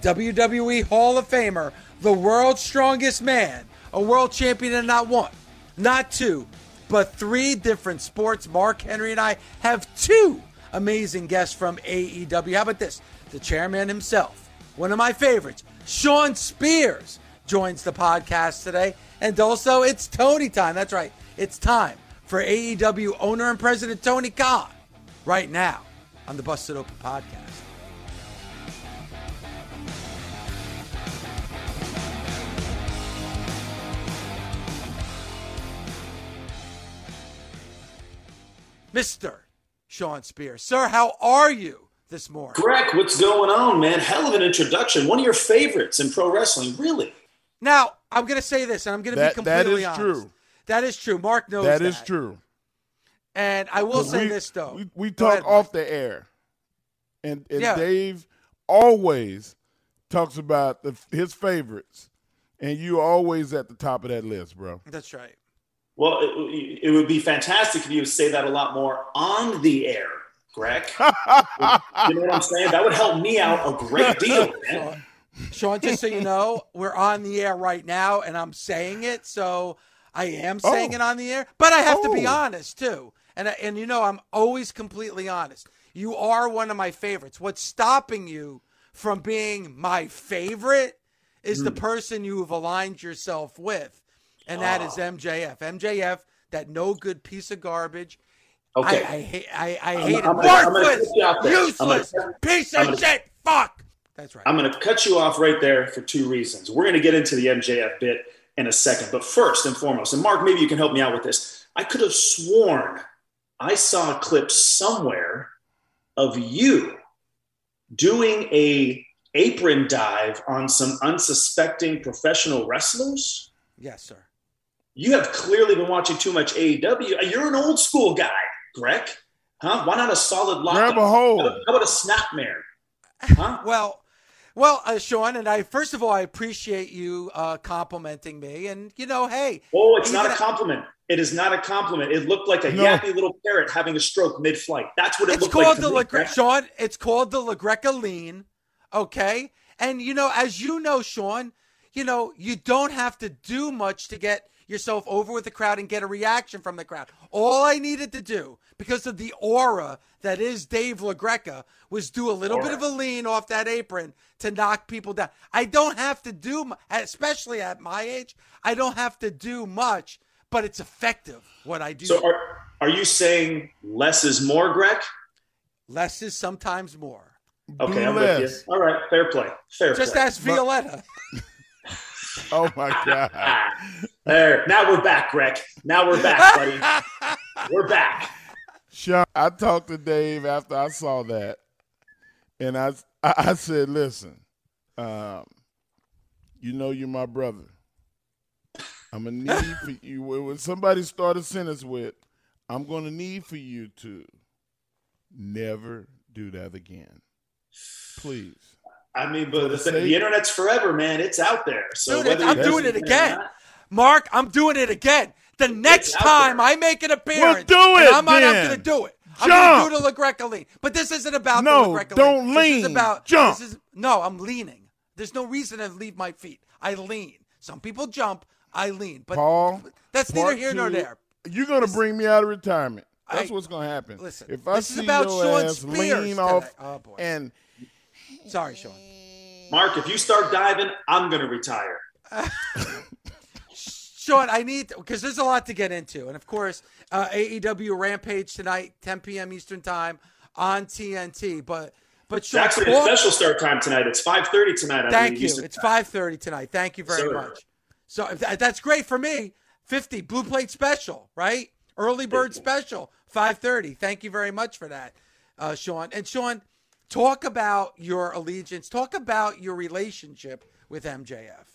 WWE Hall of Famer, the world's strongest man, a world champion in not one, not two, but three different sports. Mark Henry and I have two amazing guests from AEW. How about this? The chairman himself, one of my favorites, Shawn Spears, joins the podcast today. And also, it's Tony time. That's right. It's time for AEW owner and president Tony Khan right now on the Busted Open podcast. Mr. Shawn Spears. Sir, how are you this morning? Greg, what's going on, man? Hell of an introduction. One of your favorites in pro wrestling, really. Now, I'm going to say this, and I'm going to be That- that completely is honest. true. That is true. Mark knows That that. is true. And I will say we, this, though. We, we talk ahead, off Mark. the air, and, and Yeah. Dave always talks about the, his favorites, and you always at the top of that list, bro. That's right. Well, it, it would be fantastic if you would say that a lot more on the air, Greg. you know what I'm saying? That would help me out a great deal, man. Sean, just so you know, we're on the air right now, and I'm saying it, so I am saying Oh. it on the air. But I have to be Oh. honest too, and and you know, I'm always completely honest. You are one of my favorites. What's stopping you from being my favorite is Hmm. the person you have aligned yourself with, and that is ah. MJF. MJF, that no good piece of garbage. Okay. I, I hate. I, I hate it. I'm gonna- I'm gonna Worthless, put you out there. I'm gonna- useless, piece of gonna- shit. Fuck. That's right. I'm going to cut you off right there for two reasons. We're going to get into the MJF bit in a second. But first and foremost, and Mark, maybe you can help me out with this. I could have sworn I saw a clip somewhere of you doing a apron dive on some unsuspecting professional wrestlers. yes, sir. You have clearly been watching too much AEW. You're an old school guy, Greg. Huh? Why not a solid lock? Grab a hold. How about, how about a snapmare? Huh? Well, well, uh, Sean, and I first of all, I appreciate you uh, complimenting me, and you know, hey, Oh, it's not a compliment. It is not a compliment. It looked like a No. yappy little parrot having a stroke mid-flight. That's what it it's looked called like. to the me, La Sean. It's called the La Greca lean, okay? And you know, as you know, Sean, you know, you don't have to do much to get yourself over with the crowd and get a reaction from the crowd. All I needed to do, because of the aura that is Dave LaGreca, was do a little bit of a lean off that apron to knock people down. I don't have to do, especially at my age, I don't have to do much, but it's effective what I do. So are, are you saying less is more, Greg? Less is sometimes more. Okay, Do I'm less. with you. All right, fair play. Fair Just play. ask Violetta. Oh my god. There. Now we're back, Greg. Now we're back, buddy. we're back. Sean, I talked to Dave after I saw that, and I I, I said, "Listen, um, you know you're my brother. I'm gonna need for you when somebody start a sentence with, I'm gonna need for you to never do that again, please." I mean, but the, the, internet's forever, man. It's out there. So Dude, I'm doing it again. Not, Mark, I'm doing it again. The next time there. I make an appearance, we'll do it. I'm not going to do it. Jump. I'm going to do the LaGreca lean. But this isn't about no, the LaGreca don't lean. lean. This is about jump. This is, no, I'm leaning. There's no reason to leave my feet. I lean. Some people jump. I lean. But Paul, that's neither here two, nor there. You're going to bring me out of retirement. That's I, what's going to happen. Listen, if I see your Sean ass Spears lean today. off oh, boy. and sorry, Sean. Mark, if you start diving, I'm going to retire. Sean, I need because there's a lot to get into, and of course, uh, AEW Rampage tonight, 10 p.m. Eastern Time on TNT. But but Sean, it's actually a special start time tonight. It's 5:30 tonight. Thank you. Eastern it's 5:30 tonight. Thank you very much. So that's great for me. 50 blue plate special, right? Early bird special, 5:30. Thank you very much for that, uh, Sean. And Sean, talk about your allegiance. Talk about your relationship with MJF.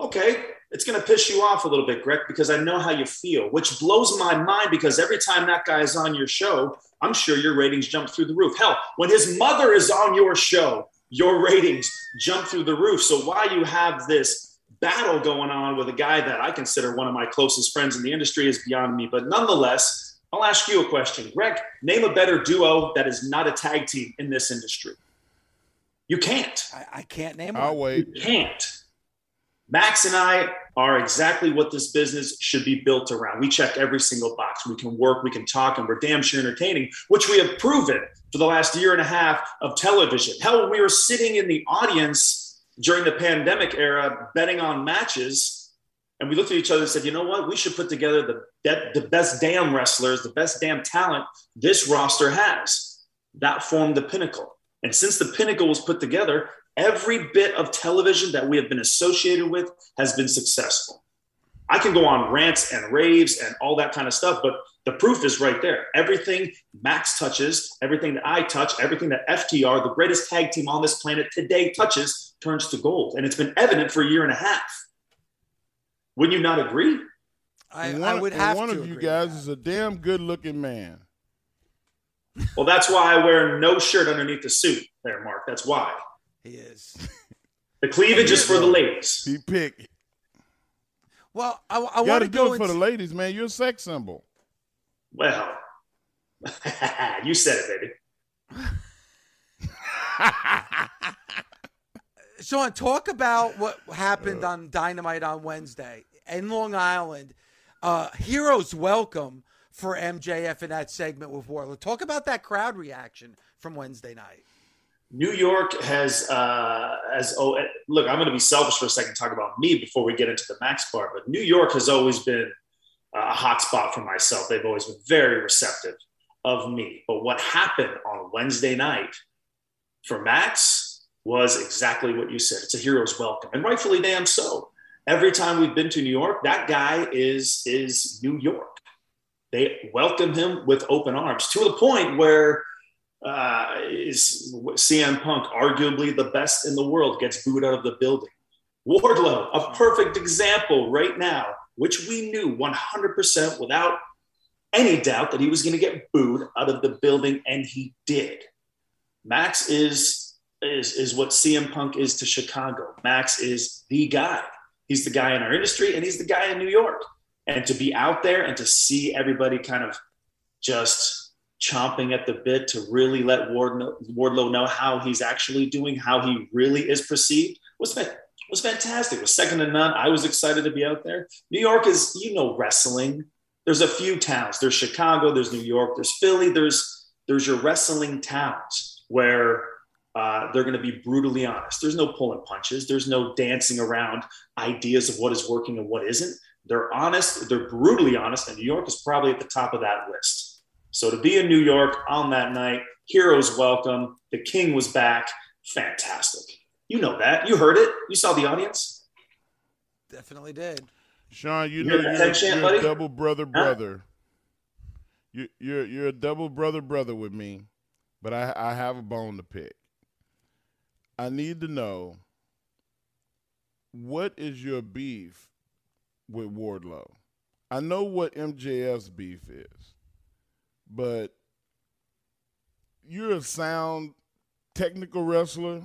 Okay, it's going to piss you off a little bit, Greg, because I know how you feel, which blows my mind because every time that guy is on your show, I'm sure your ratings jump through the roof. Hell, when his mother is on your show, your ratings jump through the roof. So why you have this battle going on with a guy that I consider one of my closest friends in the industry is beyond me. But nonetheless, I'll ask you a question. Greg, name a better duo that is not a tag team in this industry. You can't. I, I can't name I'll one. wait. You can't. Max and I are exactly what this business should be built around. We check every single box. We can work, we can talk, and we're damn sure entertaining, which we have proven for the last year and a half of television. Hell, we were sitting in the audience during the pandemic era betting on matches, and we looked at each other and said, you know what? We should put together the, the best damn wrestlers, the best damn talent this roster has. That formed the pinnacle. And since the pinnacle was put together, every bit of television that we have been associated with has been successful. I can go on rants and raves and all that kind of stuff, but the proof is right there. Everything Max touches, everything that I touch, everything that FTR, the greatest tag team on this planet today, touches turns to gold. And it's been evident for a year and a half. Wouldn't you not agree? I, one, I would have one of you guys is a damn good looking man. Well, that's why I wear no shirt underneath the suit there, Mark. That's why. He is. The cleavage is for the ladies. He pick. Well, I, I want to go it for the ladies, man. You're a sex symbol. Well, you said it, baby. Sean, talk about what happened uh, on Dynamite on Wednesday in Long Island. Uh, heroes welcome for MJF in that segment with Wardlow. Talk about that crowd reaction from Wednesday night. New York has uh, as oh look, I'm going to be selfish for a second, talk about me before we get into the Max part. But New York has always been a hot spot for myself. They've always been very receptive of me. But what happened on Wednesday night for Max was exactly what you said. It's a hero's welcome, and rightfully damn so. Every time we've been to New York, that guy is is New York. They welcome him with open arms to the point where uh, is CM Punk, arguably the best in the world, gets booed out of the building. Wardlow, a perfect example right now, which we knew 100% without any doubt that he was going to get booed out of the building, and he did. Max is is is what CM Punk is to Chicago. Max is the guy. He's the guy in our industry, and he's the guy in New York. And to be out there and to see everybody kind of just chomping at the bit to really let Wardlow know how he's actually doing, how he really is perceived was was fantastic. It was second to none. I was excited to be out there. New York is, you know, wrestling. There's a few towns. There's Chicago. There's New York. There's Philly. There's there's your wrestling towns where uh, they're going to be brutally honest. There's no pulling punches. There's no dancing around ideas of what is working and what isn't. They're honest. They're brutally honest, and New York is probably at the top of that list. So to be in New York on that night, heroes welcome. The king was back. Fantastic. You know that. You heard it. You saw the audience. Definitely did. Sean, you, you know you're, chant, you're a double brother brother. Huh? You, you're you're a double brother brother with me, but I I have a bone to pick. I need to know what is your beef with Wardlow. I know what MJF's beef is but you're a sound technical wrestler.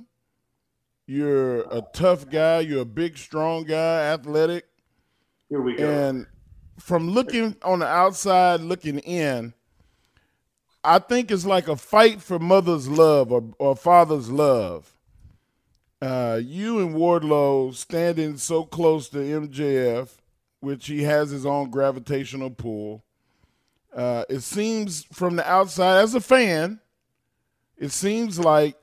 You're a tough guy. You're a big, strong guy, athletic. Here we go. And from looking on the outside, looking in, I think it's like a fight for mother's love or, or father's love. Uh, you and Wardlow standing so close to MJF, which he has his own gravitational pull. Uh, it seems from the outside, as a fan, it seems like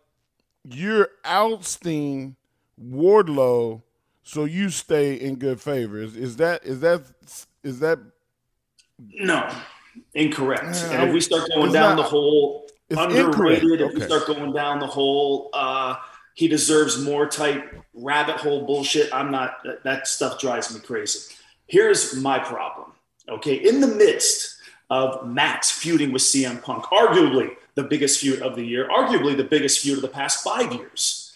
you're ousting Wardlow so you stay in good favor. Is, is that is that is that no incorrect? Uh, and if we start going down not, the whole underrated, if we start going down the whole uh, he deserves more type rabbit hole bullshit, I'm not. That, that stuff drives me crazy. Here's my problem. Okay, in the midst of Max feuding with CM Punk, arguably the biggest feud of the year, arguably the biggest feud of the past five years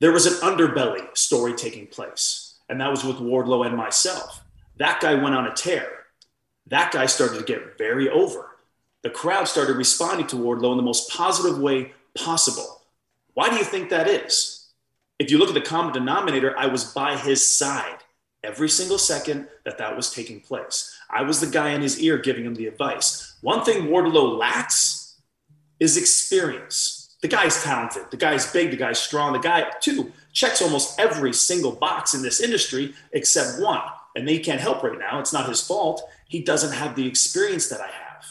there was an underbelly story taking place, and that was with Wardlow and myself. That guy went on a tear. That guy started to get very over. The crowd started responding to Wardlow in the most positive way possible. Why do you think that is? If you look at the common denominator, I was by his side every single second that that was taking place. I was the guy in his ear giving him the advice. One thing Wardlow lacks is experience. The guy's talented. The guy's big. The guy's strong. The guy, too, checks almost every single box in this industry except one. And they can't help right now. It's not his fault. He doesn't have the experience that I have.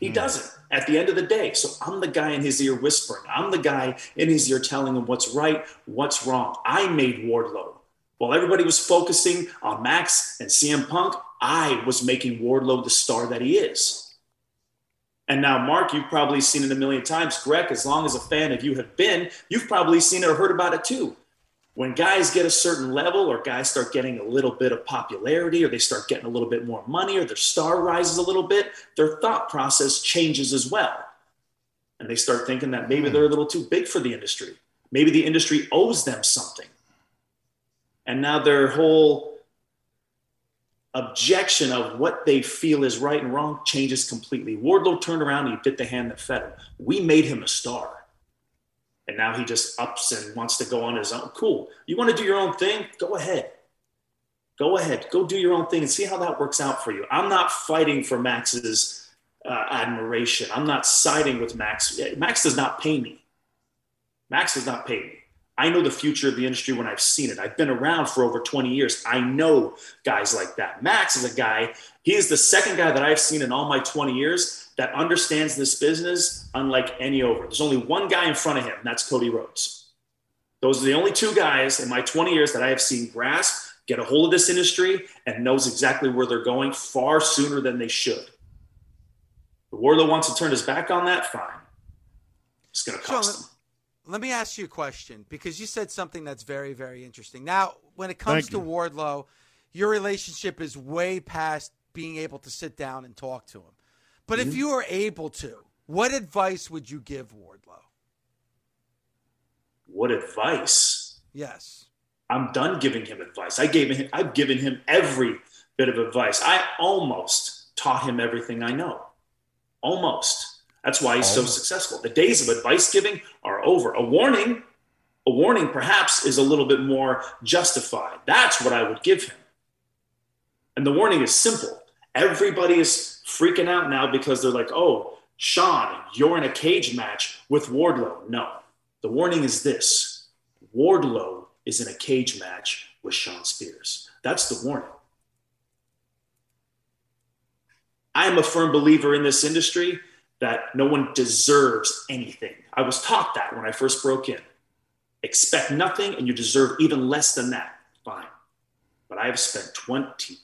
He mm. doesn't at the end of the day. So I'm the guy in his ear whispering. I'm the guy in his ear telling him what's right, what's wrong. I made Wardlow. While everybody was focusing on Max and CM Punk, I was making Wardlow the star that he is. And now, Mark, you've probably seen it a million times. Greg, as long as a fan of you have been, you've probably seen it or heard about it too. When guys get a certain level or guys start getting a little bit of popularity or they start getting a little bit more money or their star rises a little bit, their thought process changes as well. And they start thinking that maybe hmm. they're a little too big for the industry. Maybe the industry owes them something. And now their whole objection of what they feel is right and wrong changes completely. Wardlow turned around and he bit the hand that fed him. We made him a star. And now he just ups and wants to go on his own. Cool. You want to do your own thing? Go ahead. Go ahead. Go do your own thing and see how that works out for you. I'm not fighting for Max's uh, admiration. I'm not siding with Max. Max does not pay me. Max does not pay me. I know the future of the industry when I've seen it. I've been around for over 20 years. I know guys like that. Max is a guy, he is the second guy that I've seen in all my 20 years that understands this business unlike any over. There's only one guy in front of him, and that's Cody Rhodes. Those are the only two guys in my 20 years that I have seen grasp, get a hold of this industry, and knows exactly where they're going far sooner than they should. The Wardlow wants to turn his back on that, fine. It's going to cost Sean, him let me ask you a question because you said something that's very, very interesting. Now, when it comes to Wardlow, your relationship is way past being able to sit down and talk to him. But mm-hmm. if you were able to, what advice would you give Wardlow? What advice? Yes. I'm done giving him advice. I gave him I've given him every bit of advice. I almost taught him everything I know. Almost. That's why he's so oh. successful. The days of advice giving are over. A warning, a warning perhaps is a little bit more justified. That's what I would give him. And the warning is simple. Everybody is freaking out now because they're like, oh, Sean, you're in a cage match with Wardlow. No, the warning is this Wardlow is in a cage match with Shawn Spears. That's the warning. I am a firm believer in this industry that no one deserves anything. I was taught that when I first broke in. Expect nothing and you deserve even less than that. Fine. But I have spent 20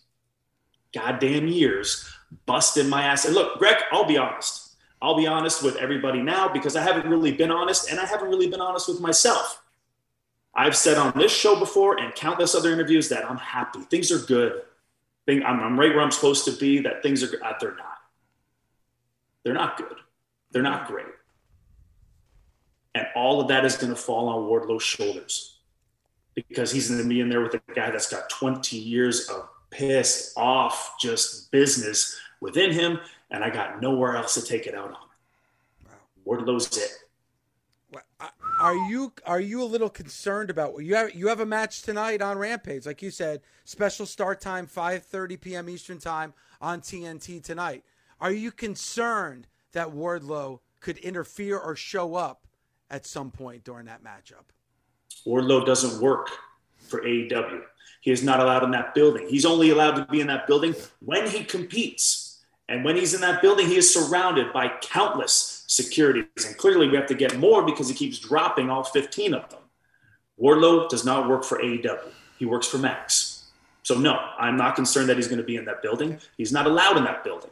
goddamn years busting my ass. And look, Greg, I'll be honest. I'll be honest with everybody now because I haven't really been honest and I haven't really been honest with myself. I've said on this show before and countless other interviews that I'm happy. Things are good. I'm, right where I'm supposed to be, that things are, uh, they're not. They're not good. They're not great. And all of that is going to fall on Wardlow's shoulders because he's going to be in there with a guy that's got 20 years of pissed off just business within him. And I got nowhere else to take it out on. Wow. Wardlow's it. Are you are you a little concerned about you have you have a match tonight on Rampage, like you said, special start time 5:30 p.m. Eastern time on TNT tonight. Are you concerned that Wardlow could interfere or show up at some point during that matchup? Wardlow doesn't work for AEW. He is not allowed in that building. He's only allowed to be in that building when he competes. And when he's in that building, he is surrounded by countless securities. And clearly, we have to get more because he keeps dropping all 15 of them. Wardlow does not work for AEW, he works for Max. So, no, I'm not concerned that he's going to be in that building. He's not allowed in that building.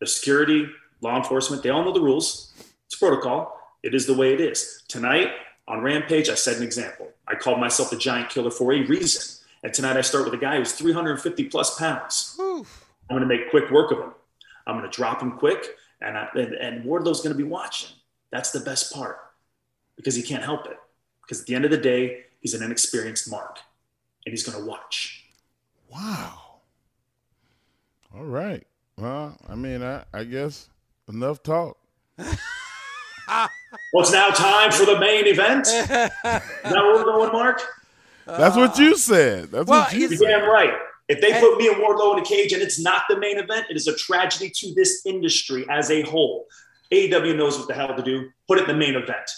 The security, law enforcement, they all know the rules. It's protocol. It is the way it is. Tonight on Rampage, I set an example. I called myself the giant killer for a reason. And tonight I start with a guy who's 350 plus pounds. Oof. I'm going to make quick work of him. I'm going to drop him quick, and, I, and, and Wardlow's going to be watching. That's the best part because he can't help it. Because at the end of the day, he's an inexperienced mark, and he's going to watch. Wow. All right. Well, I mean, I, I guess enough talk. well, it's now time for the main event. Is that where we're going, Mark? That's what you said. That's well, what you said. Damn right. If they put me and Wardlow in a cage and it's not the main event, it is a tragedy to this industry as a whole. AEW knows what the hell to do. Put it in the main event.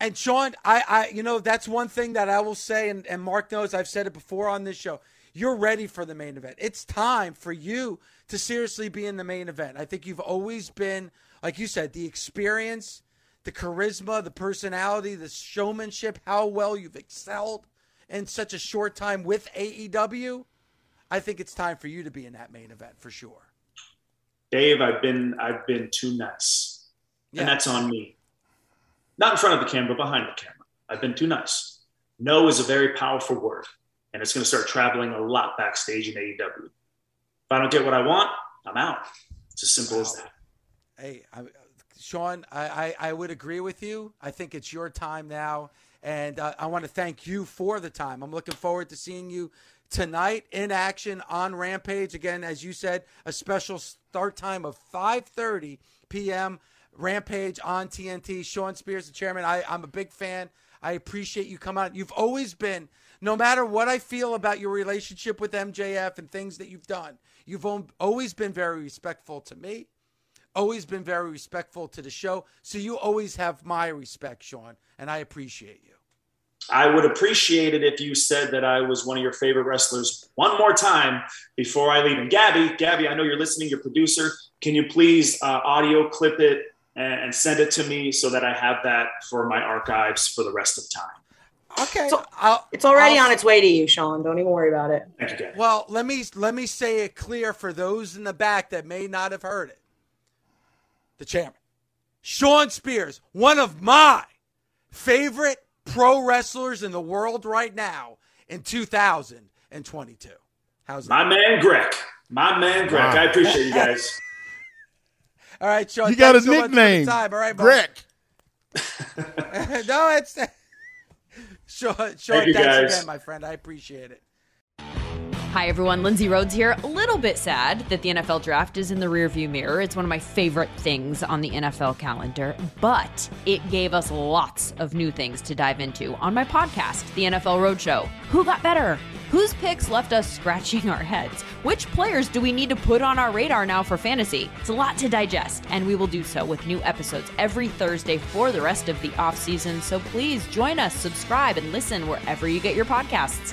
And Sean, I, I, you know, that's one thing that I will say, and, and Mark knows I've said it before on this show. You're ready for the main event. It's time for you to seriously be in the main event. I think you've always been, like you said, the experience, the charisma, the personality, the showmanship, how well you've excelled in such a short time with AEW, I think it's time for you to be in that main event for sure. Dave, I've been I've been too nice. Yeah. And that's on me. Not in front of the camera, behind the camera. I've been too nice. No is a very powerful word, and it's going to start traveling a lot backstage in AEW. If I don't get what I want, I'm out. It's as simple wow. as that. Hey, I, Sean, I, I, I, would agree with you. I think it's your time now. And uh, I want to thank you for the time. I'm looking forward to seeing you tonight in action on Rampage. Again, as you said, a special start time of 5.30 p.m. Rampage on TNT. Shawn Spears, the chairman, I, I'm a big fan. I appreciate you coming out. You've always been, no matter what I feel about your relationship with MJF and things that you've done, you've always been very respectful to me always been very respectful to the show. So you always have my respect, Sean, and I appreciate you. I would appreciate it if you said that I was one of your favorite wrestlers one more time before I leave. And Gabby, Gabby, I know you're listening, your producer. Can you please uh, audio clip it and, and send it to me so that I have that for my archives for the rest of time? Okay, so, it's already I'll, on its way to you, Sean. Don't even worry about it. Thank Well, let me let me say it clear for those in the back that may not have heard it the chairman. Shawn Spears, one of my favorite pro wrestlers in the world right now in 2022. How's that? My man Greg. My man Greg. Wow. I appreciate you guys. All right, Sean. You got a so nickname. Time. All right, Greg. no, it's Sean. Sean, Thank you thanks guys. again, my friend. I appreciate it. Hi, everyone. Lindsay Rhodes here. A little bit sad that the NFL draft is in the rearview mirror. It's one of my favorite things on the NFL calendar, but it gave us lots of new things to dive into on my podcast, The NFL Roadshow. Who got better? Whose picks left us scratching our heads? Which players do we need to put on our radar now for fantasy? It's a lot to digest, and we will do so with new episodes every Thursday for the rest of the off season. So please join us, subscribe, and listen wherever you get your podcasts.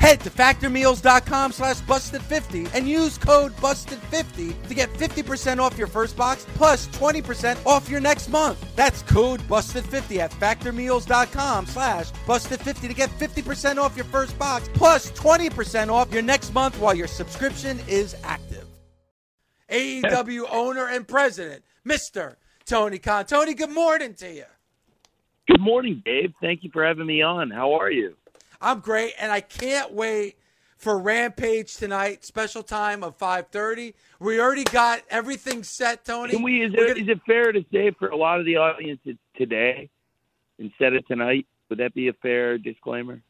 Head to factormeals.com slash busted50 and use code busted50 to get 50% off your first box plus 20% off your next month. That's code busted50 at factormeals.com slash busted50 to get 50% off your first box plus 20% off your next month while your subscription is active. AEW owner and president, Mr. Tony Khan. Tony, good morning to you. Good morning, Dave. Thank you for having me on. How are you? I'm great, and I can't wait for Rampage tonight. Special time of 5:30. We already got everything set, Tony. Can we? Is We're it, gonna- is it fair to say for a lot of the audience it's today instead of tonight? Would that be a fair disclaimer?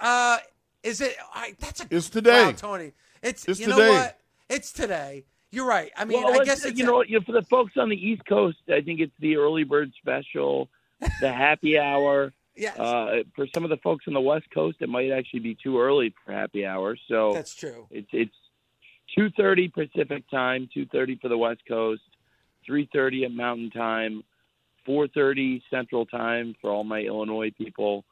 Uh, is it? I, that's a. It's today. Wow, Tony. It's, It's you know what? It's today. You're right. I mean, well, I guess it's you know, you know, for the folks on the East Coast, I think it's the early bird special, the happy hour. Yes, Uh, for some of the folks on the West Coast, it might actually be too early for happy hour. So that's true. It's it's two thirty Pacific time, two thirty for the West Coast, three thirty at Mountain Time, four thirty Central Time for all my Illinois people,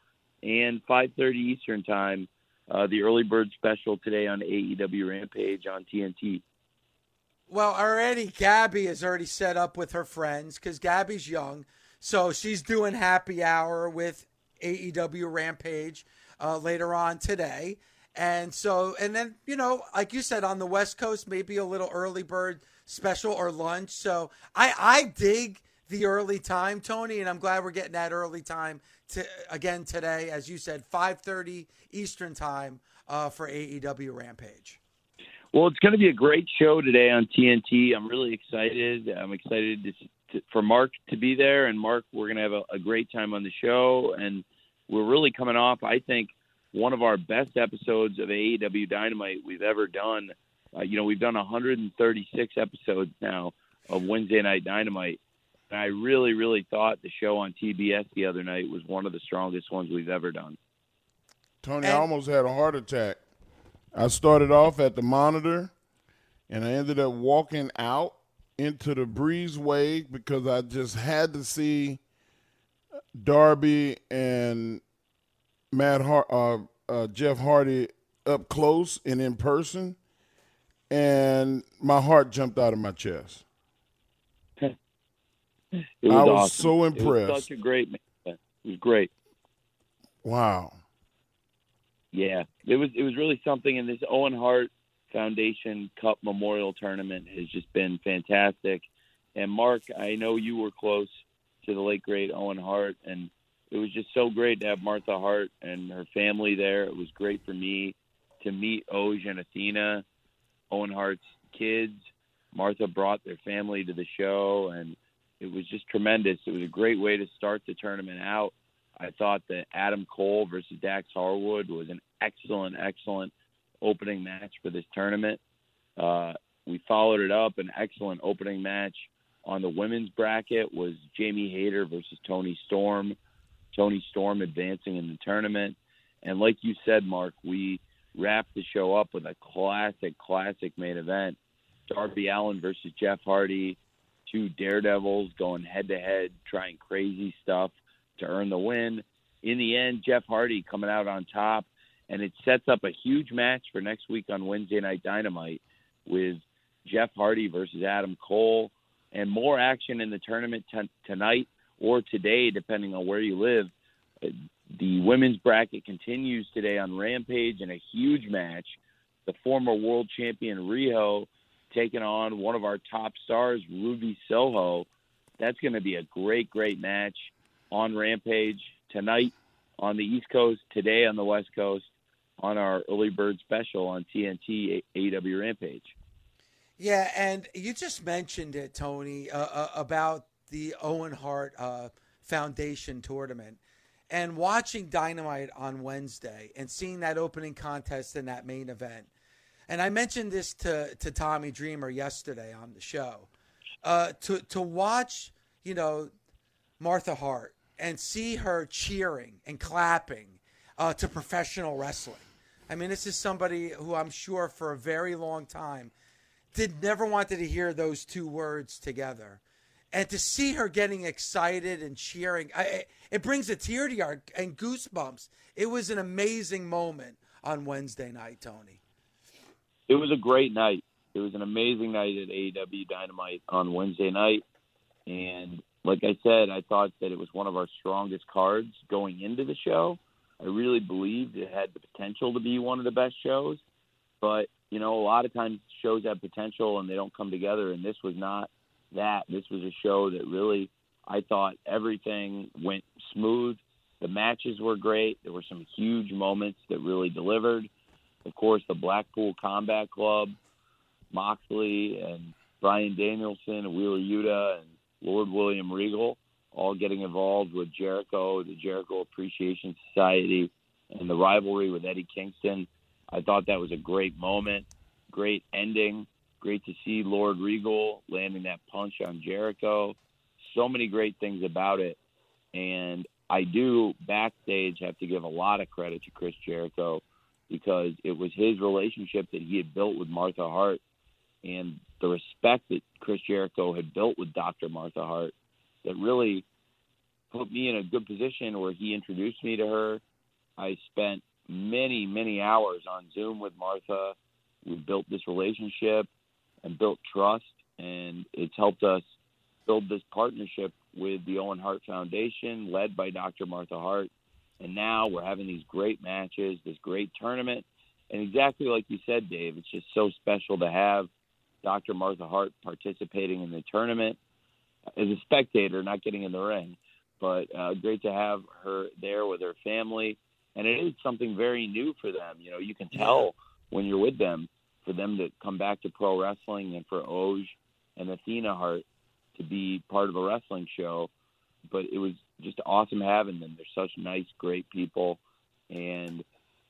and five thirty Eastern Time. Uh, the early bird special today on AEW Rampage on TNT. Well, already Gabby is already set up with her friends because Gabby's young, so she's doing happy hour with AEW Rampage uh, later on today, and so and then you know, like you said, on the West Coast, maybe a little early bird special or lunch. So I I dig the early time, Tony, and I'm glad we're getting that early time to again today, as you said, 5:30 Eastern time uh, for AEW Rampage. Well, it's going to be a great show today on TNT. I'm really excited. I'm excited to, to, for Mark to be there, and Mark, we're going to have a, a great time on the show, and we're really coming off, I think, one of our best episodes of AEW Dynamite we've ever done. Uh, you know, we've done 136 episodes now of Wednesday Night Dynamite, and I really, really thought the show on TBS the other night was one of the strongest ones we've ever done. Tony, I almost had a heart attack. I started off at the monitor, and I ended up walking out into the breezeway because I just had to see Darby and Matt Har- uh, uh, Jeff Hardy up close and in person, and my heart jumped out of my chest. I was awesome. so It was impressed. such a great match. It was great. Wow. Yeah, it was it was really something, and this Owen Hart Foundation Cup Memorial Tournament has just been fantastic. And Mark, I know you were close to the late great Owen Hart, and it was just so great to have Martha Hart and her family there. It was great for me to meet Oje and Athena, Owen Hart's kids. Martha brought their family to the show, and it was just tremendous. It was a great way to start the tournament out. I thought that Adam Cole versus Dax Harwood was an excellent, excellent opening match for this tournament. Uh, we followed it up. An excellent opening match on the women's bracket was Jamie Hayter versus Toni Storm. Toni Storm advancing in the tournament. And like you said, Mark, we wrapped the show up with a classic, classic main event. Darby Allin versus Jeff Hardy, two daredevils going head to head, trying crazy stuff to earn the win. In the end, Jeff Hardy coming out on top, and it sets up a huge match for next week on Wednesday Night Dynamite with Jeff Hardy versus Adam Cole, and more action in the tournament t- tonight or today, depending on where you live. The women's bracket continues today on Rampage in a huge match. The former world champion Riho taking on one of our top stars, Ruby Soho. That's going to be a great, great match on Rampage tonight on the East Coast, today on the West Coast, on our early bird special on TNT AW Rampage. Yeah, and you just mentioned it, Tony, uh, uh, about the Owen Hart uh, Foundation tournament. And watching Dynamite on Wednesday and seeing that opening contest and that main event. And I mentioned this to, to Tommy Dreamer yesterday on the show. Uh, to, to watch, you know, Martha Hart and see her cheering and clapping uh, to professional wrestling. I mean, this is somebody who I'm sure for a very long time did never wanted to hear those two words together and to see her getting excited and cheering, I, it brings a tear to your and goosebumps. It was an amazing moment on Wednesday night, Tony. It was a great night. It was an amazing night at AEW Dynamite on Wednesday night, and like I said, I thought that it was one of our strongest cards going into the show. I really believed it had the potential to be one of the best shows, but you know, a lot of times shows have potential and they don't come together, and this was not that. This was a show that really, I thought everything went smooth. The matches were great. There were some huge moments that really delivered. Of course, the Blackpool Combat Club, Moxley and Bryan Danielson and Wheeler Yuta and Lord William Regal all getting involved with Jericho, the Jericho Appreciation Society, and the rivalry with Eddie Kingston. I thought that was a great moment, great ending. Great to see Lord Regal landing that punch on Jericho. So many great things about it. And I do backstage have to give a lot of credit to Chris Jericho because it was his relationship that he had built with Martha Hart and the respect that Chris Jericho had built with Dr. Martha Hart that really put me in a good position where he introduced me to her. I spent many, many hours on Zoom with Martha. We built this relationship and built trust, and it's helped us build this partnership with the Owen Hart Foundation, led by Dr. Martha Hart. And now we're having these great matches, this great tournament. And exactly like you said, Dave, it's just so special to have Dr. Martha Hart participating in the tournament as a spectator, not getting in the ring. But uh, great to have her there with her family. And it is something very new for them. You know, you can tell when you're with them for them to come back to pro wrestling and for Oje and Athena Hart to be part of a wrestling show. But it was just awesome having them. They're such nice, great people, and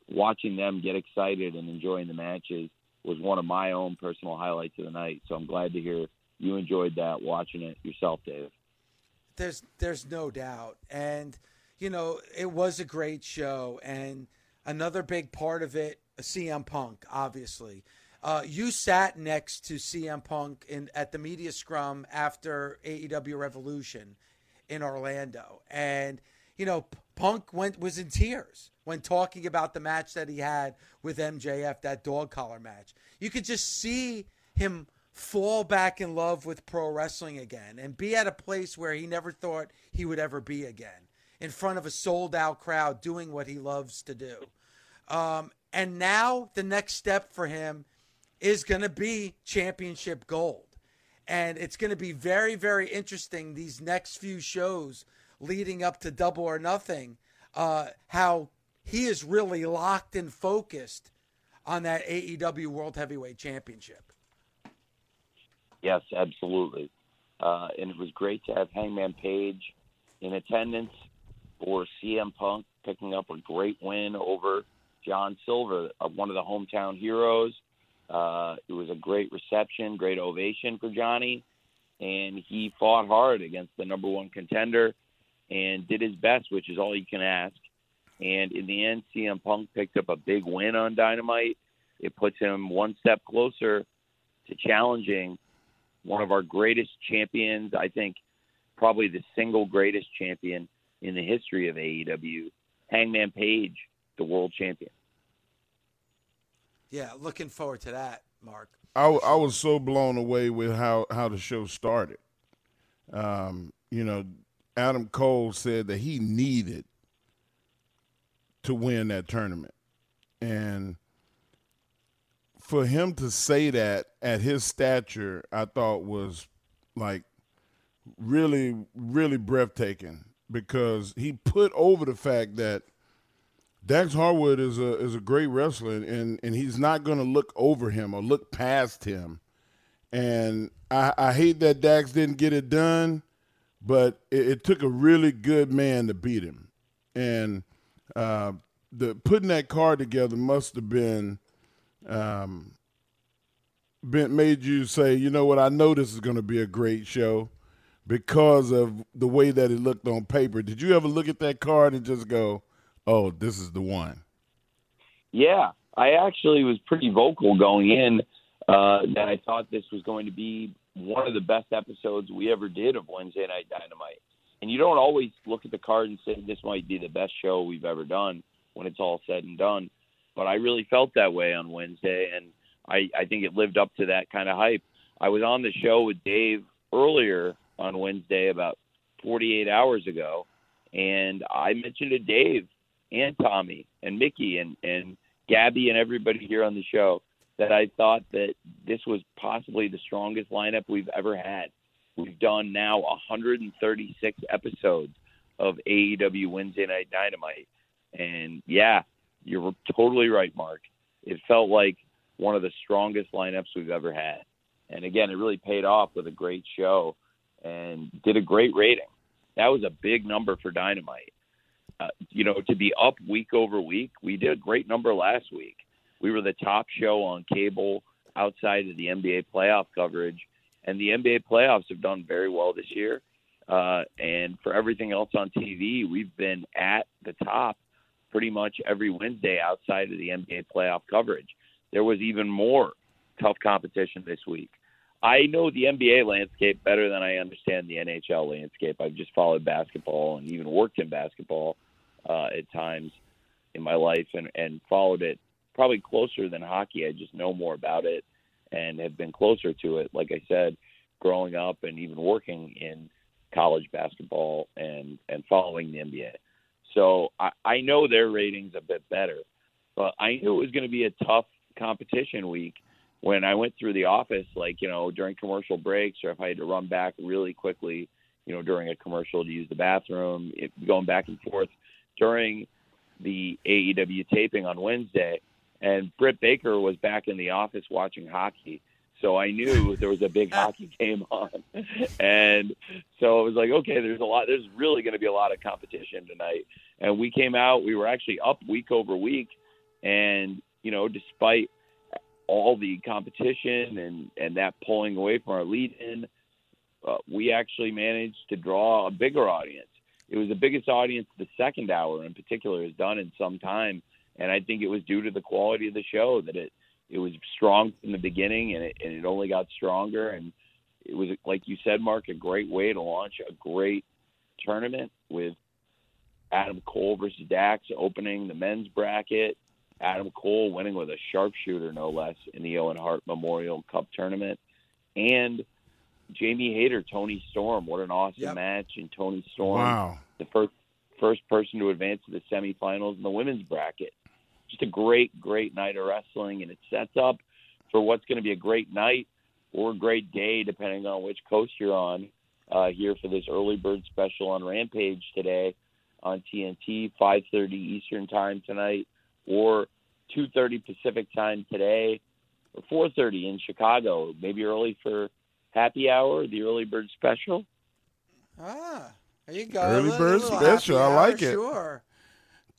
watching them get excited and enjoying the matches was one of my own personal highlights of the night. So I'm glad to hear you enjoyed that watching it yourself, Dave. There's there's no doubt, and you know it was a great show, and another big part of it, CM Punk, obviously. Uh, you sat next to CM Punk in at the media scrum after AEW Revolution in Orlando, and you know Punk went was in tears when talking about the match that he had with MJF, that dog collar match. You could just see him fall back in love with pro wrestling again and be at a place where he never thought he would ever be again in front of a sold out crowd doing what he loves to do. Um, and now the next step for him is going to be championship gold. And it's going to be very, very interesting these next few shows leading up to Double or Nothing, uh, how he is really locked and focused on that AEW World Heavyweight Championship. Yes, absolutely. Uh, and it was great to have Hangman Page in attendance for CM Punk picking up a great win over John Silver, one of the hometown heroes. Uh, it was a great reception, great ovation for Johnny, and he fought hard against the number one contender and did his best, which is all you can ask. And in the end, CM Punk picked up a big win on Dynamite. It puts him one step closer to challenging one of our greatest champions. I think probably the single greatest champion in the history of AEW. Hangman Page, the world champion. Yeah, looking forward to that, Mark. I, I was so blown away with how, how the show started. Um, you know, Adam Cole said that he needed to win that tournament. And for him to say that at his stature, I thought was like really, really breathtaking because he put over the fact that Dax Harwood is a is a great wrestler and, and he's not gonna look over him or look past him. And I, I hate that Dax didn't get it done, but it, it took a really good man to beat him. And uh, the putting that card together must have been um, been made you say, you know what, I know this is going to be a great show because of the way that it looked on paper. Did you ever look at that card and just go, "Oh, this is the one"? Yeah, I actually was pretty vocal going in uh, that I thought this was going to be one of the best episodes we ever did of Wednesday Night Dynamite. And you don't always look at the card and say this might be the best show we've ever done when it's all said and done. But I really felt that way on Wednesday, and I, I think it lived up to that kind of hype. I was on the show with Dave earlier on Wednesday, about 48 hours ago, and I mentioned to Dave and Tommy and Mickey and and Gabby and everybody here on the show that I thought that this was possibly the strongest lineup we've ever had. We've done now 136 episodes of AEW Wednesday Night Dynamite. And yeah, you're totally right, Mark. It felt like one of the strongest lineups we've ever had. And again, it really paid off with a great show and did a great rating. That was a big number for Dynamite. Uh, you know, to be up week over week, we did a great number last week. We were the top show on cable outside of the NBA playoff coverage, and the NBA playoffs have done very well this year. Uh, and for everything else on TV, we've been at the top pretty much every Wednesday outside of the NBA playoff coverage. There was even more tough competition this week. I know the NBA landscape better than I understand the NHL landscape. I've just followed basketball and even worked in basketball uh, at times in my life and, and followed it probably closer than hockey. I just know more about it and have been closer to it. Like I said, growing up and even working in college basketball and and following the NBA. So I, I know their ratings a bit better, but I knew it was going to be a tough competition week when I went through the office, like, you know, during commercial breaks or if I had to run back really quickly, you know, during a commercial to use the bathroom, it, going back and forth during the AEW taping on Wednesday. And Britt Baker was back in the office watching hockey. So I knew there was a big hockey game on. And so it was like, okay, there's a lot, there's really going to be a lot of competition tonight. And we came out, we were actually up week over week. And, you know, despite all the competition and and that pulling away from our lead in, uh, we actually managed to draw a bigger audience. It was the biggest audience the second hour in particular has done in some time, and I think it was due to the quality of the show that it it was strong from the beginning and it and it only got stronger and it was like you said, Mark, a great way to launch a great tournament with Adam Cole versus Dax opening the men's bracket Adam Cole winning with a sharpshooter, no less, in the Owen Hart Memorial Cup tournament, and Jamie Hayter, Toni Storm. What an awesome yep. match! And Toni Storm, wow. the first first person to advance to the semifinals in the women's bracket. Just a great, great night of wrestling, and it sets up for what's going to be a great night or a great day, depending on which coast you're on. Uh, here for this early bird special on Rampage today on TNT, 5:30 Eastern time tonight or 2:30 Pacific time today, or 4:30 in Chicago. Maybe early for happy hour, the early bird special. Ah, there you go. Early little, bird little special. I like hour, it. Sure.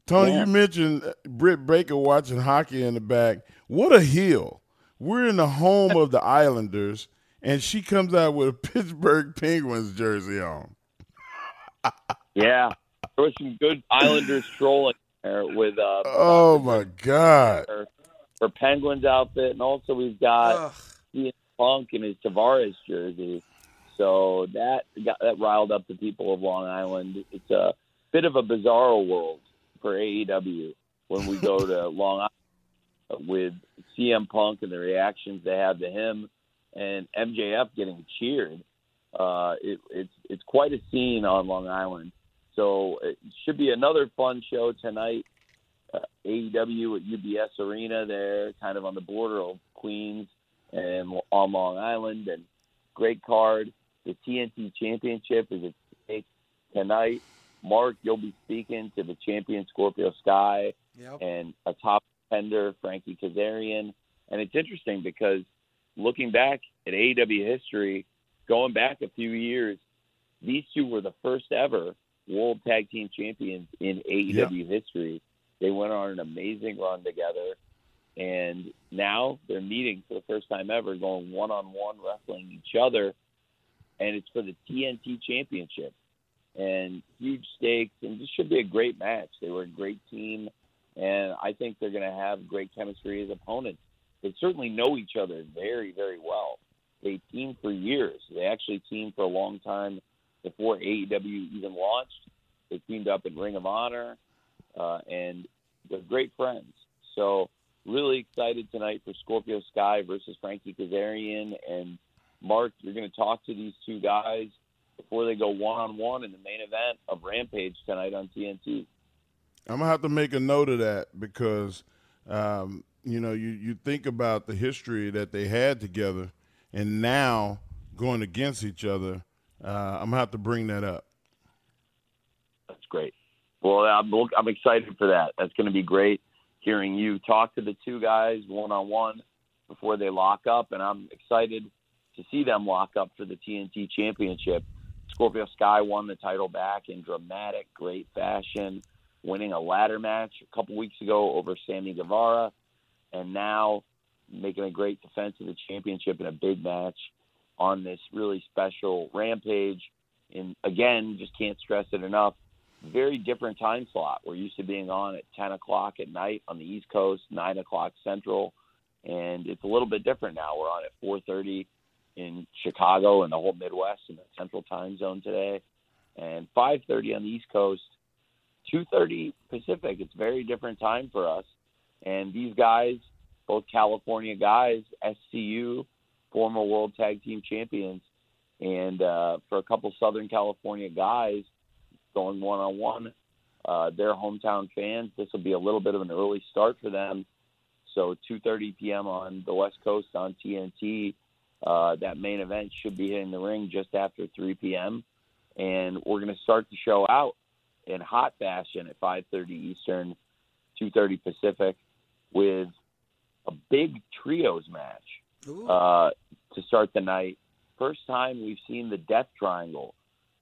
Tony, Yeah. you mentioned Britt Baker watching hockey in the back. What a heel! We're in the home of the Islanders, and she comes out with a Pittsburgh Penguins jersey on. Yeah, there was some good Islanders trolling there with uh, Oh my God! her, her Penguins outfit, and also we've got Ugh. Ian Funk in his Tavares jersey. So that got that riled up the people of Long Island. It's a bit of a bizarre world for AEW when we go to Long Island with CM Punk and the reactions they have to him, and MJF getting cheered. Uh, it, it's it's quite a scene on Long Island. So it should be another fun show tonight. Uh, AEW at UBS Arena there, kind of on the border of Queens and on Long Island, and great card. The TNT Championship is at stake tonight. Mark, you'll be speaking to the champion Scorpio Sky Yep. and a top contender, Frankie Kazarian. And it's interesting because looking back at AEW history, going back a few years, these two were the first ever World Tag Team Champions in AEW history. They went on an amazing run together, and now they're meeting for the first time ever, going one on one, wrestling each other, and it's for the TNT Championship. And huge stakes, and this should be a great match. They were a great team, and I think they're going to have great chemistry as opponents. They certainly know each other very, very well. They teamed for years. They actually teamed for a long time before AEW even launched. They teamed up in Ring of Honor, uh, and they're great friends. So, really excited tonight for Scorpio Sky versus Frankie Kazarian. And Mark, you're going to talk to these two guys before they go one on one in the main event of Rampage tonight on TNT. I'm gonna have to make a note of that because, um, you know, you you think about the history that they had together, and now going against each other. Uh, I'm gonna have to bring that up. That's great. Well, I'm, look, I'm excited for that. That's going to be great hearing you talk to the two guys one on one before they lock up, and I'm excited to see them lock up for the TNT Championship. Scorpio Sky won the title back in dramatic, great fashion, winning a ladder match a couple weeks ago over Sammy Guevara, and now making a great defense of the championship in a big match on this really special Rampage. And again, just can't stress it enough. Very different time slot. We're used to being on at 10 o'clock at night on the East Coast, 9 o'clock Central, and it's a little bit different now. We're on at 4:30 in Chicago and the whole Midwest in the Central Time Zone today, and 5:30 on the East Coast, 2:30 Pacific. It's very different time for us. And these guys, both California guys, SCU, former World Tag Team Champions, and uh, for a couple Southern California guys going one on one, their hometown fans. This will be a little bit of an early start for them. So 2:30 p.m. on the West Coast on TNT. Uh, that main event should be hitting the ring just after 3 p.m. And we're going to start the show out in hot fashion at 5:30 Eastern, 2:30 Pacific, with a big trios match uh, to start the night. First time we've seen the Death Triangle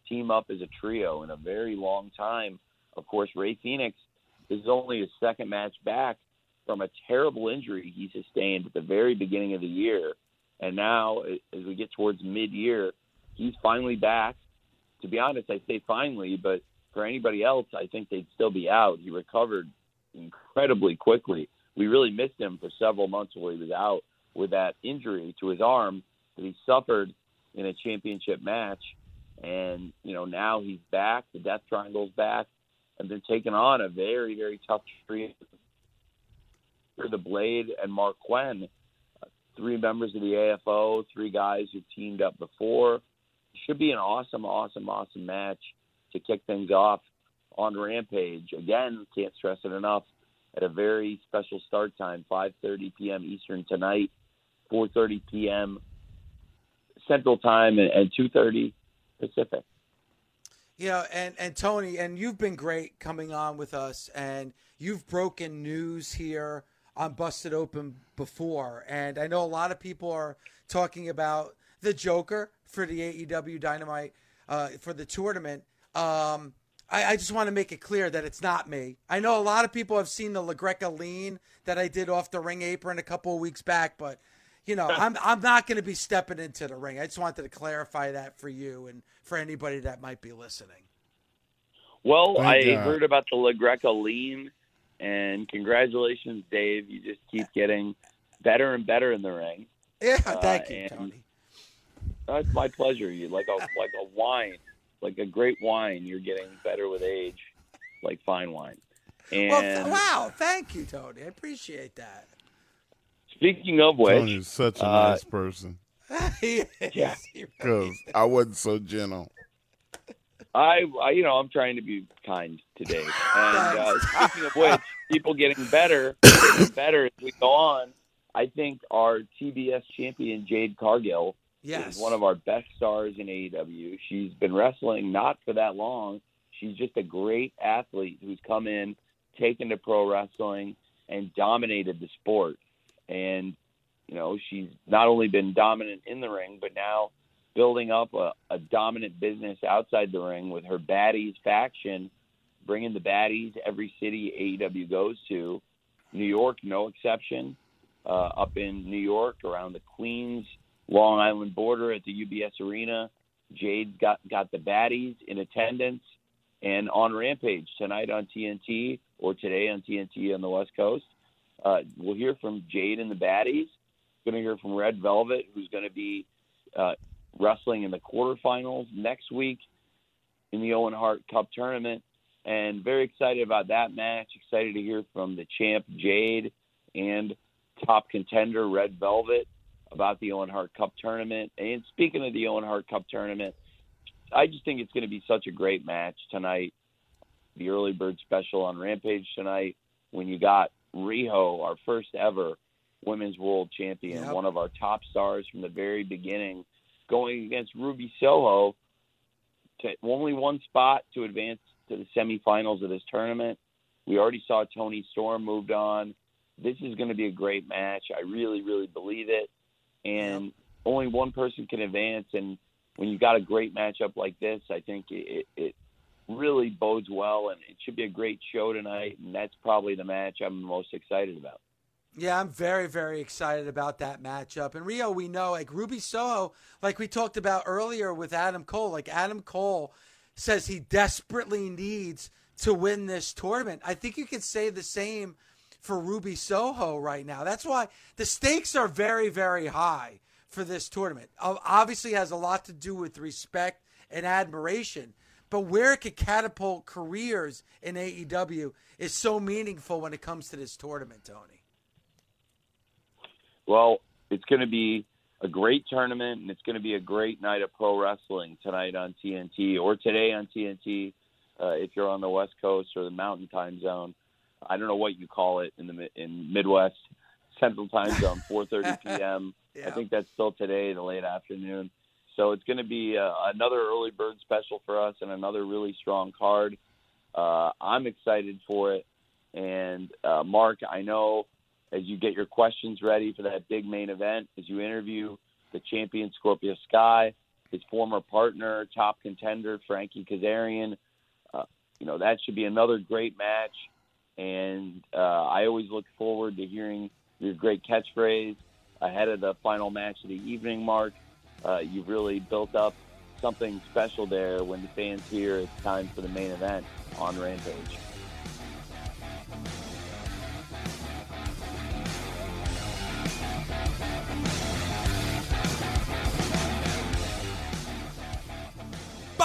team up as a trio in a very long time. Of course, Rey Fenix is only his second match back from a terrible injury he sustained at the very beginning of the year. And now, as we get towards mid year, he's finally back. To be honest, I say finally, but for anybody else, I think they'd still be out. He recovered incredibly quickly. We really missed him for several months while he was out with that injury to his arm that he suffered in a championship match. And, you know, now he's back. The Death Triangle's back. And they're taking on a very, very tough trio. The Blade and Mark Quinn, three members of the AFO, three guys who teamed up before. Should be an awesome, awesome, awesome match to kick things off on Rampage. Again, can't stress it enough. At a very special start time, 5:30 p.m. Eastern tonight, 4:30 p.m. Central Time, and 2:30 Pacific. You know, and and Tony, and you've been great coming on with us, and you've broken news here on Busted Open before, and I know a lot of people are talking about the Joker for the AEW Dynamite uh, for the tournament. Um, I, I, just want to make it clear that it's not me. I know a lot of people have seen the LaGreca lean that I did off the ring apron a couple of weeks back, but you know, I'm I'm not going to be stepping into the ring. I just wanted to clarify that for you and for anybody that might be listening. Well, Thank I God. heard about the LaGreca lean, and congratulations, Dave. You just keep getting better and better in the ring. Yeah, thank uh, you, Tony. It's my pleasure. You like a like a wine, like a great wine. You're getting better with age. like fine wine. And Well, th- wow, thank you, Tony. I appreciate that. speaking of which, Tony's such a uh, nice person He is. Yeah. Because I wasn't so gentle. I, I, you know, I'm trying to be kind today. And uh, speaking of which, people getting better, getting better as we go on. I think our TBS champion Jade Cargill Yes. is one of our best stars in AEW. She's been wrestling not for that long. She's just a great athlete who's come in, taken to pro wrestling, and dominated the sport. And you know, she's not only been dominant in the ring, but now building up a, a dominant business outside the ring with her baddies faction, bringing the baddies every city AEW goes to. New York, no exception. Uh, up in New York, around the Queens, Long Island border at the UBS Arena, Jade got got the baddies in attendance and on Rampage tonight on TNT or today on TNT on the West Coast. Uh, we'll hear from Jade and the baddies. Going to hear from Red Velvet, who's going to be uh, wrestling in the quarterfinals next week in the Owen Hart Cup tournament. And very excited about that match. Excited to hear from the champ Jade and top contender Red Velvet about the Owen Hart Cup tournament. And speaking of the Owen Hart Cup tournament, I just think it's going to be such a great match tonight. The early bird special on Rampage tonight when you got Riho, our first ever women's world champion, Yep. one of our top stars from the very beginning, going against Ruby Soho to only one spot to advance to the semifinals of this tournament. We already saw Toni Storm moved on. This is going to be a great match. I really, really believe it. And only one person can advance. And when you've got a great matchup like this, I think it, it, it really bodes well. And it should be a great show tonight. And that's probably the match I'm most excited about. Yeah, I'm very, very excited about that matchup. And Riho, we know, like Ruby Soho, like we talked about earlier with Adam Cole, like Adam Cole says he desperately needs to win this tournament. I think you could say the same for Ruby Soho right now. That's why the stakes are very, very high for this tournament. Obviously, has a lot to do with respect and admiration. But where it could catapult careers in AEW is so meaningful when it comes to this tournament, Tony. Well, it's going to be a great tournament, and it's going to be a great night of pro wrestling tonight on TNT or today on TNT uh, if you're on the West Coast or the Mountain Time Zone. I don't know what you call it in the in Midwest Central Time Zone, 4:30 p.m. Yeah. I think that's still today, the late afternoon. So it's going to be uh, another early bird special for us and another really strong card. Uh, I'm excited for it. And uh, Mark, I know as you get your questions ready for that big main event, as you interview the champion Scorpio Sky, his former partner, top contender Frankie Kazarian, uh, you know that should be another great match. And uh, I always look forward to hearing your great catchphrase ahead of the final match of the evening, Mark. Uh, you've really built up something special there when the fans hear it's time for the main event on Rampage.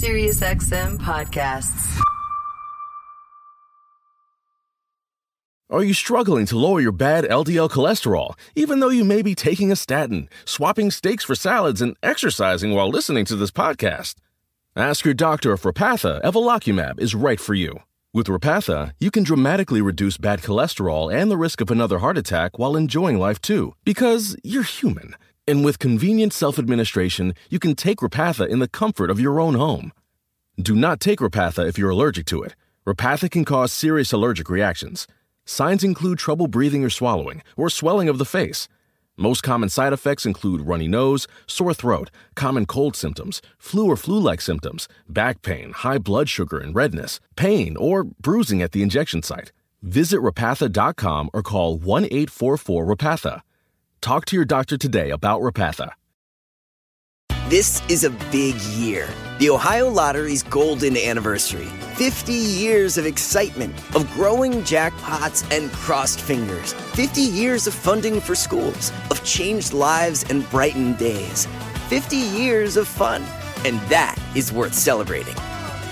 SiriusXM podcasts. Are you struggling to lower your bad LDL cholesterol, even though you may be taking a statin, swapping steaks for salads, and exercising while listening to this podcast? Ask your doctor if Repatha Evolocumab is right for you. With Repatha, you can dramatically reduce bad cholesterol and the risk of another heart attack while enjoying life too, because you're human. And with convenient self administration, you can take Repatha in the comfort of your own home. Do not take Repatha if you're allergic to it. Repatha can cause serious allergic reactions. Signs include trouble breathing or swallowing, or swelling of the face. Most common side effects include runny nose, sore throat, common cold symptoms, flu or flu like symptoms, back pain, high blood sugar and redness, pain, or bruising at the injection site. Visit repatha.com or call 1 844 Repatha. Talk to your doctor today about Repatha. This is a big year. The Ohio Lottery's golden anniversary. 50 years of excitement, of growing jackpots and crossed fingers. 50 years of funding for schools, of changed lives and brightened days. 50 years of fun. And that is worth celebrating.